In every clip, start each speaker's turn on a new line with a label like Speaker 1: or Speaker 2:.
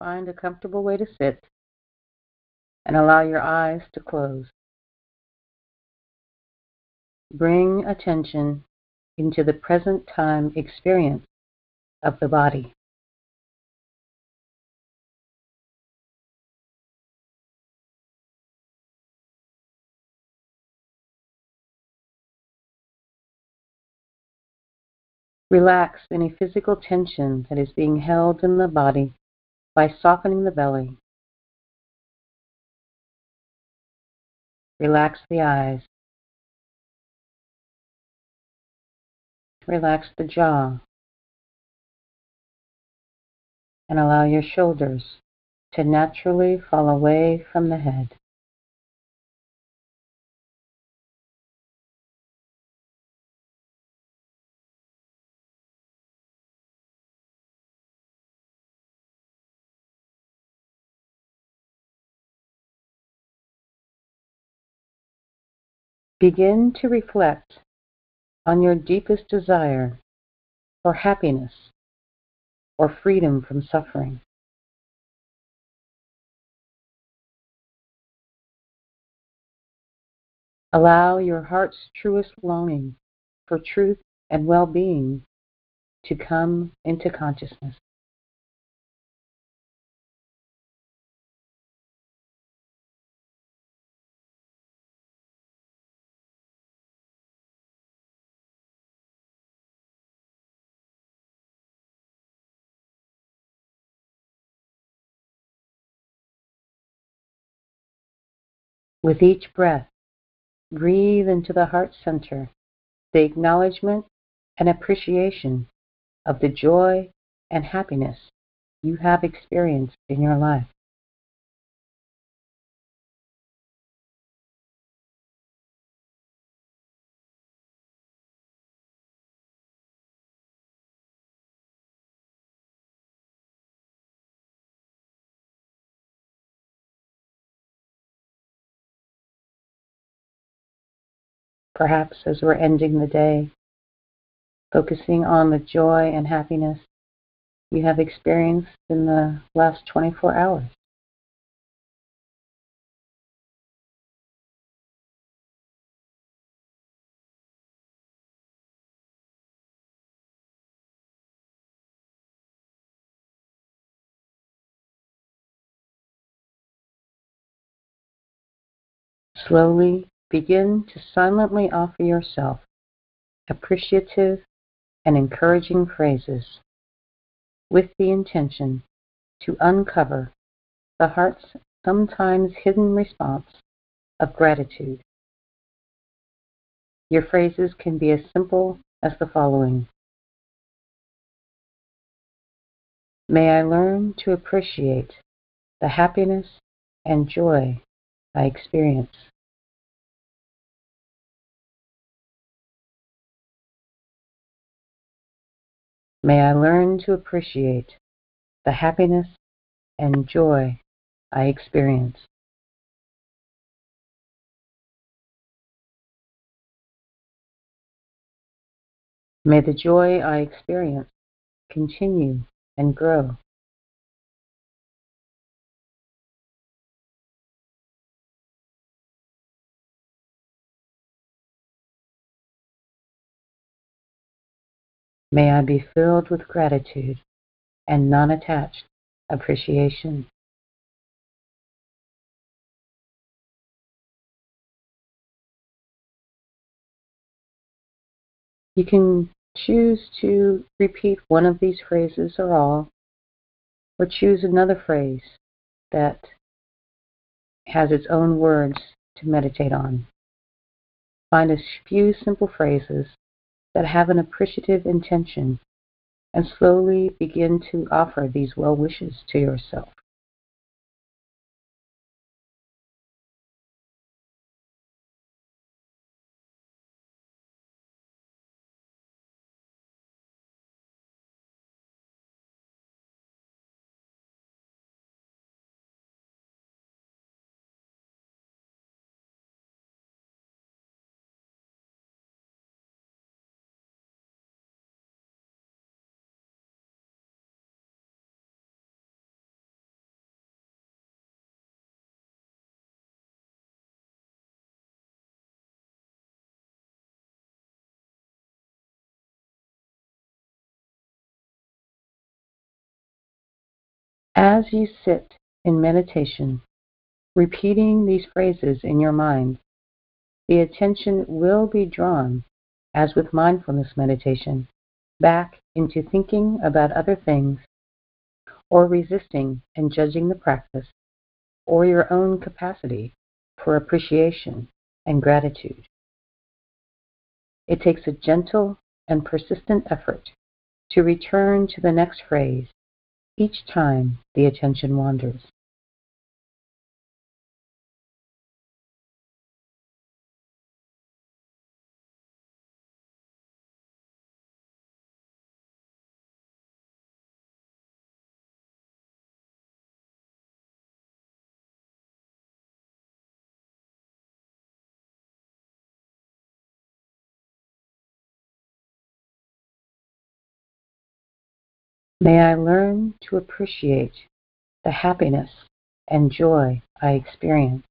Speaker 1: find a comfortable way to sit and allow your eyes to close. Bring attention into the present time experience of the body. Relax any physical tension that is being held in the body by softening the belly. Relax the eyes. Relax the jaw. And allow your shoulders to naturally fall away from the head. Begin to reflect on your deepest desire for happiness or freedom from suffering. Allow your heart's truest longing for truth and well being to come into consciousness. With each breath, breathe into the heart center the acknowledgement and appreciation of the joy and happiness you have experienced in your life. Perhaps as we're ending the day, focusing on the joy and happiness you have experienced in the last 24 hours. Slowly Begin to silently offer yourself appreciative and encouraging phrases with the intention to uncover the heart's sometimes hidden response of gratitude. Your phrases can be as simple as the following May I learn to appreciate the happiness and joy I experience. May I learn to appreciate the happiness and joy I experience. May the joy I experience continue and grow. May I be filled with gratitude and non attached appreciation. You can choose to repeat one of these phrases or all, or choose another phrase that has its own words to meditate on. Find a few simple phrases that have an appreciative intention and slowly begin to offer these well wishes to yourself. As you sit in meditation, repeating these phrases in your mind, the attention will be drawn, as with mindfulness meditation, back into thinking about other things or resisting and judging the practice or your own capacity for appreciation and gratitude. It takes a gentle and persistent effort to return to the next phrase each time the attention wanders. May I learn to appreciate the happiness and joy I experience.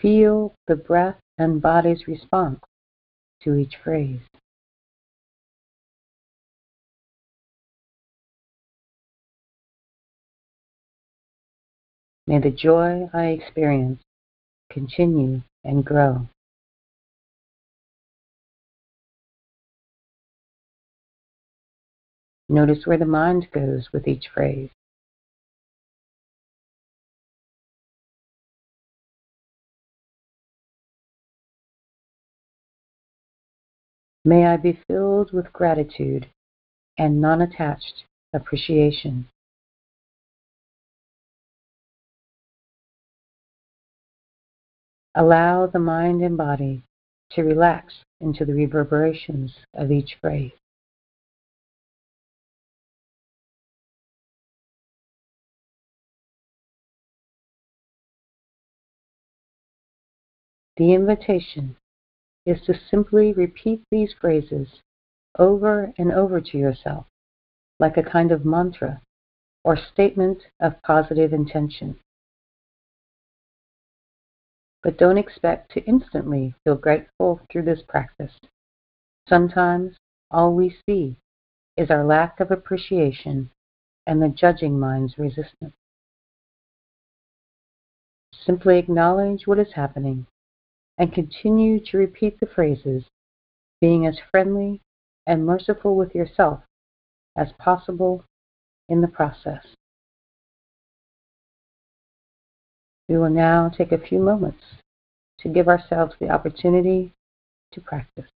Speaker 1: Feel the breath and body's response to each phrase. May the joy I experience continue and grow. Notice where the mind goes with each phrase. May I be filled with gratitude and non attached appreciation. Allow the mind and body to relax into the reverberations of each phrase. The invitation is to simply repeat these phrases over and over to yourself, like a kind of mantra or statement of positive intention. But don't expect to instantly feel grateful through this practice. Sometimes all we see is our lack of appreciation and the judging mind's resistance. Simply acknowledge what is happening and continue to repeat the phrases, being as friendly and merciful with yourself as possible in the process. We will now take a few moments to give ourselves the opportunity to practice.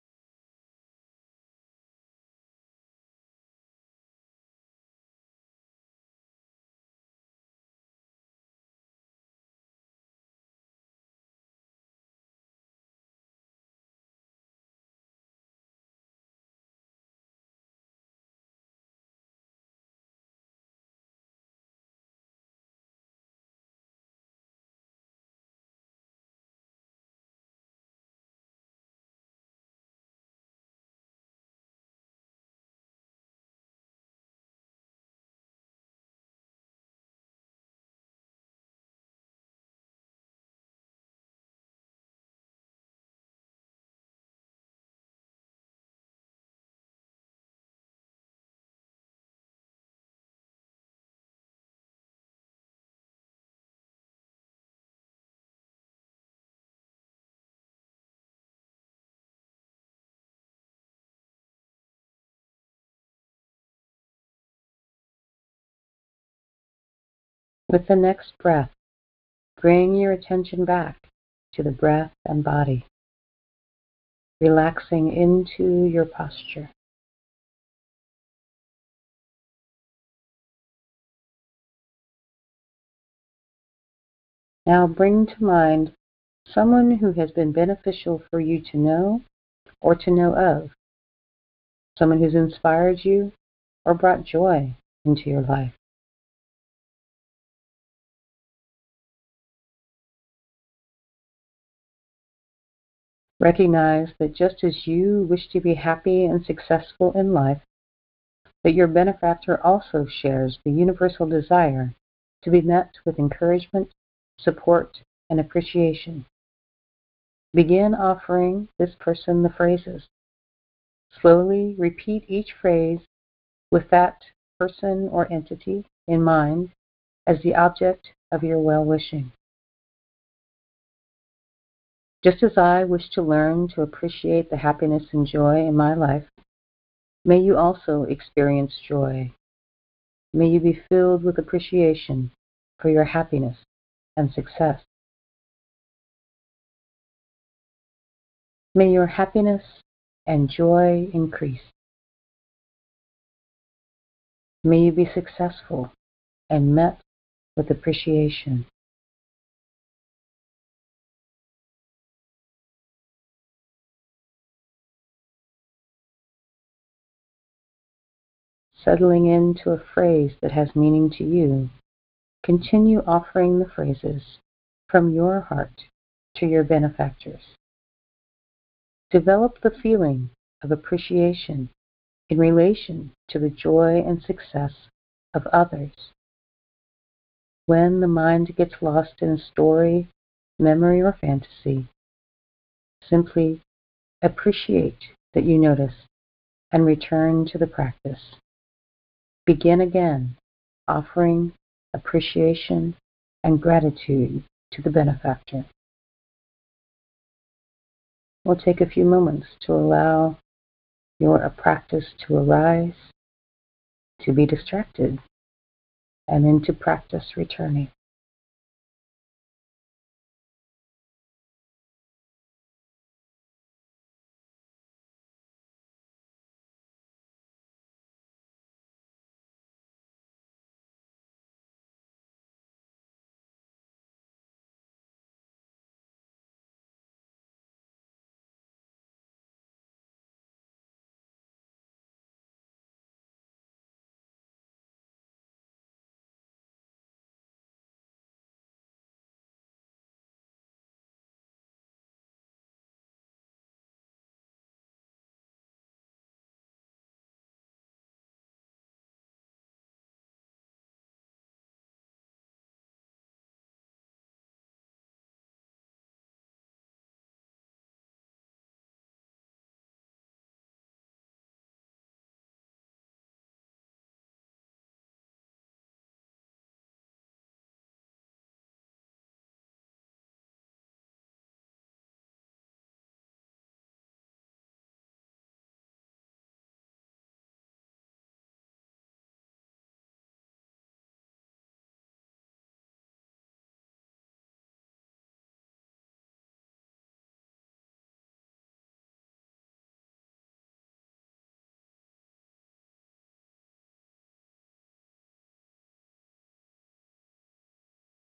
Speaker 1: With the next breath, bring your attention back to the breath and body, relaxing into your posture. Now bring to mind someone who has been beneficial for you to know or to know of, someone who's inspired you or brought joy into your life. Recognize that just as you wish to be happy and successful in life, that your benefactor also shares the universal desire to be met with encouragement, support, and appreciation. Begin offering this person the phrases Slowly repeat each phrase with that person or entity in mind as the object of your well wishing. Just as I wish to learn to appreciate the happiness and joy in my life, may you also experience joy. May you be filled with appreciation for your happiness and success. May your happiness and joy increase. May you be successful and met with appreciation. Settling into a phrase that has meaning to you, continue offering the phrases from your heart to your benefactors. Develop the feeling of appreciation in relation to the joy and success of others. When the mind gets lost in a story, memory, or fantasy, simply appreciate that you notice and return to the practice. Begin again, offering appreciation and gratitude to the benefactor. We'll take a few moments to allow your practice to arise, to be distracted, and into practice returning.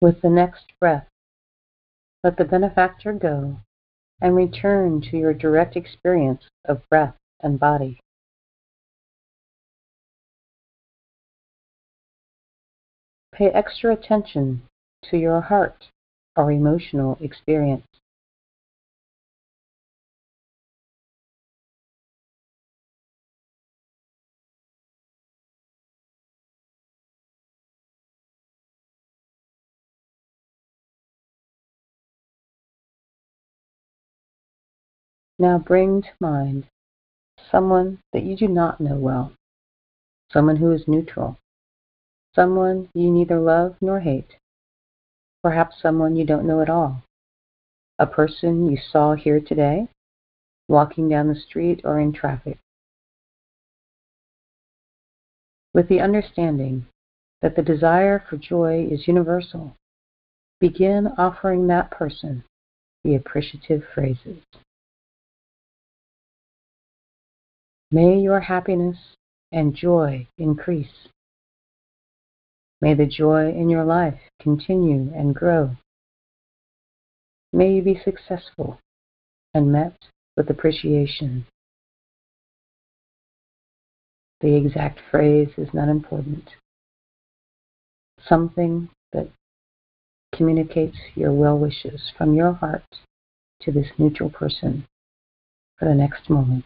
Speaker 1: With the next breath, let the benefactor go and return to your direct experience of breath and body. Pay extra attention to your heart or emotional experience. Now bring to mind someone that you do not know well, someone who is neutral, someone you neither love nor hate, perhaps someone you don't know at all, a person you saw here today, walking down the street or in traffic. With the understanding that the desire for joy is universal, begin offering that person the appreciative phrases. May your happiness and joy increase. May the joy in your life continue and grow. May you be successful and met with appreciation. The exact phrase is not important. Something that communicates your well wishes from your heart to this neutral person for the next moment.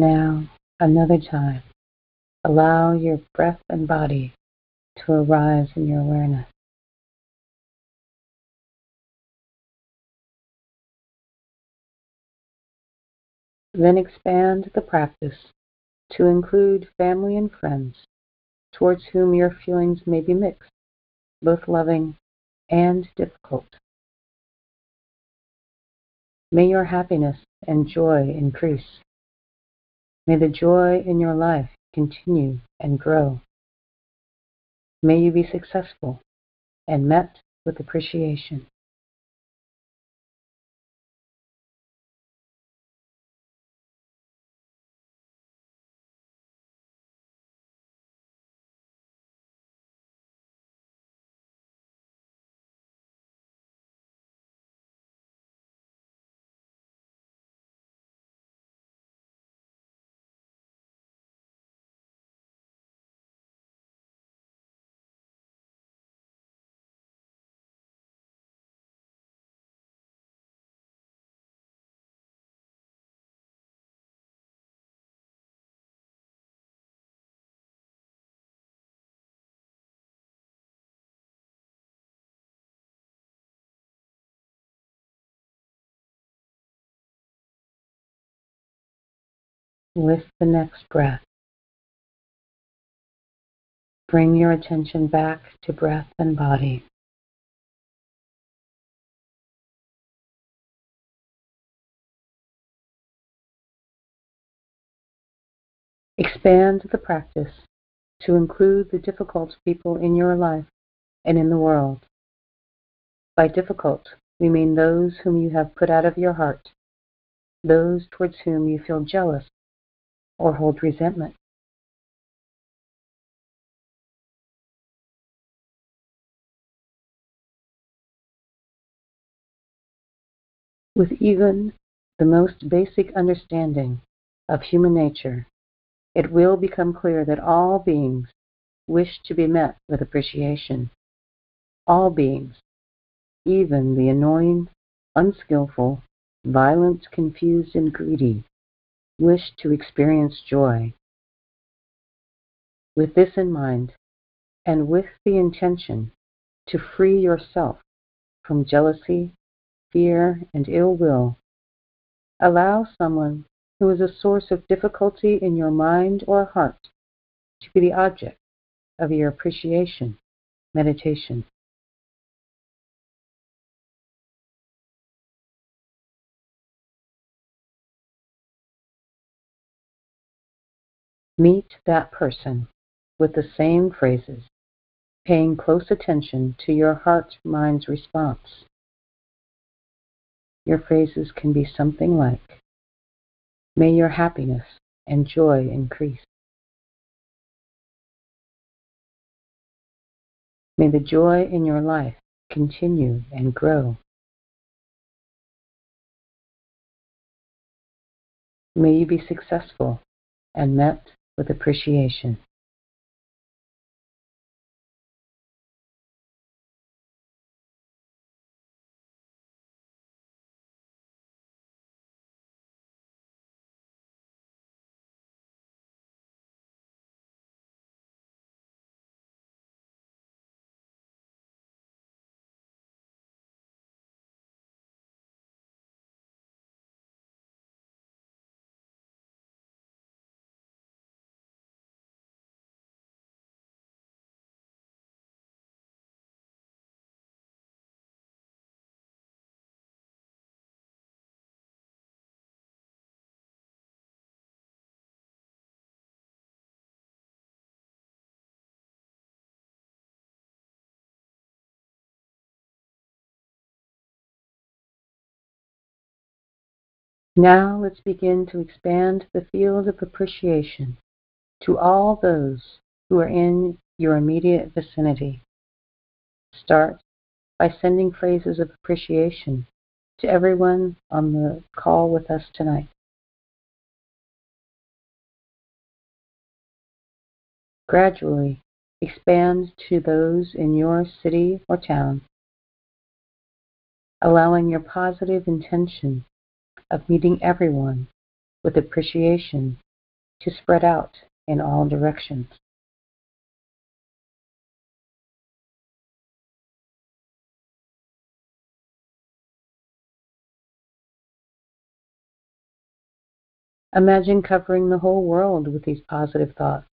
Speaker 1: Now, another time, allow your breath and body to arise in your awareness. Then expand the practice to include family and friends towards whom your feelings may be mixed, both loving and difficult. May your happiness and joy increase. May the joy in your life continue and grow. May you be successful and met with appreciation. With the next breath, bring your attention back to breath and body. Expand the practice to include the difficult people in your life and in the world. By difficult, we mean those whom you have put out of your heart, those towards whom you feel jealous or hold resentment. With even the most basic understanding of human nature, it will become clear that all beings wish to be met with appreciation. All beings, even the annoying, unskillful, violent, confused, and greedy, wish to experience joy. With this in mind, and with the intention to free yourself from jealousy, fear, and ill will, allow someone who is a source of difficulty in your mind or heart to be the object of your appreciation meditation. Meet that person with the same phrases, paying close attention to your heart mind's response. Your phrases can be something like, May your happiness and joy increase. May the joy in your life continue and grow. May you be successful and met with appreciation. Now let's begin to expand the field of appreciation to all those who are in your immediate vicinity. Start by sending phrases of appreciation to everyone on the call with us tonight. Gradually expand to those in your city or town, allowing your positive intention of meeting everyone with appreciation to spread out in all directions. Imagine covering the whole world with these positive thoughts.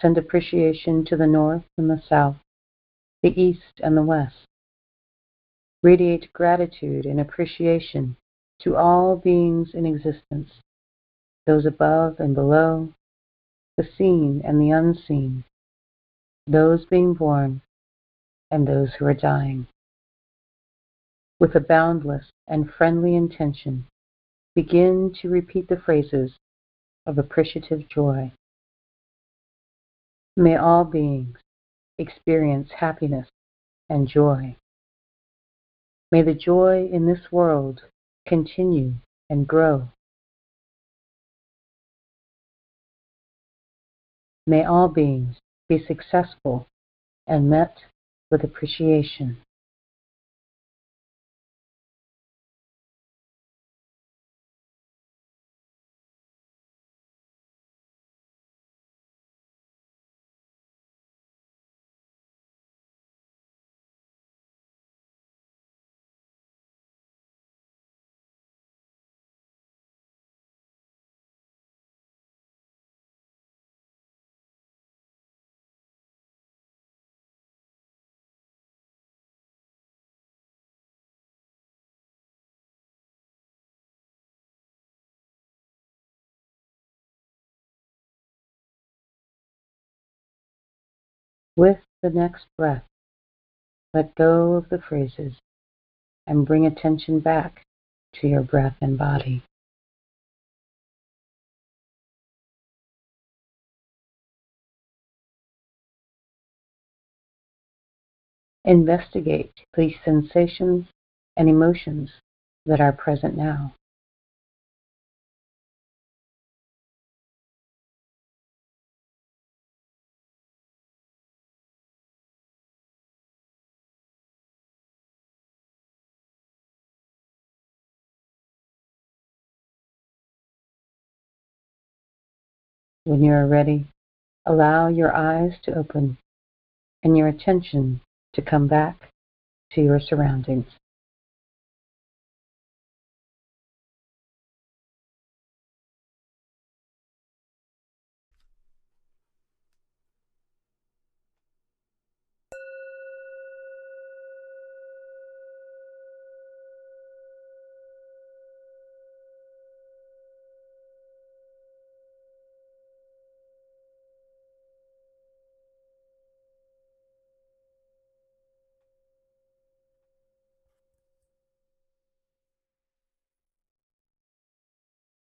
Speaker 1: Send appreciation to the north and the south, the east and the west. Radiate gratitude and appreciation to all beings in existence, those above and below, the seen and the unseen, those being born and those who are dying. With a boundless and friendly intention, begin to repeat the phrases of appreciative joy. May all beings experience happiness and joy. May the joy in this world continue and grow. May all beings be successful and met with appreciation. With the next breath, let go of the phrases and bring attention back to your breath and body. Investigate the sensations and emotions that are present now. When you are ready, allow your eyes to open and your attention to come back to your surroundings.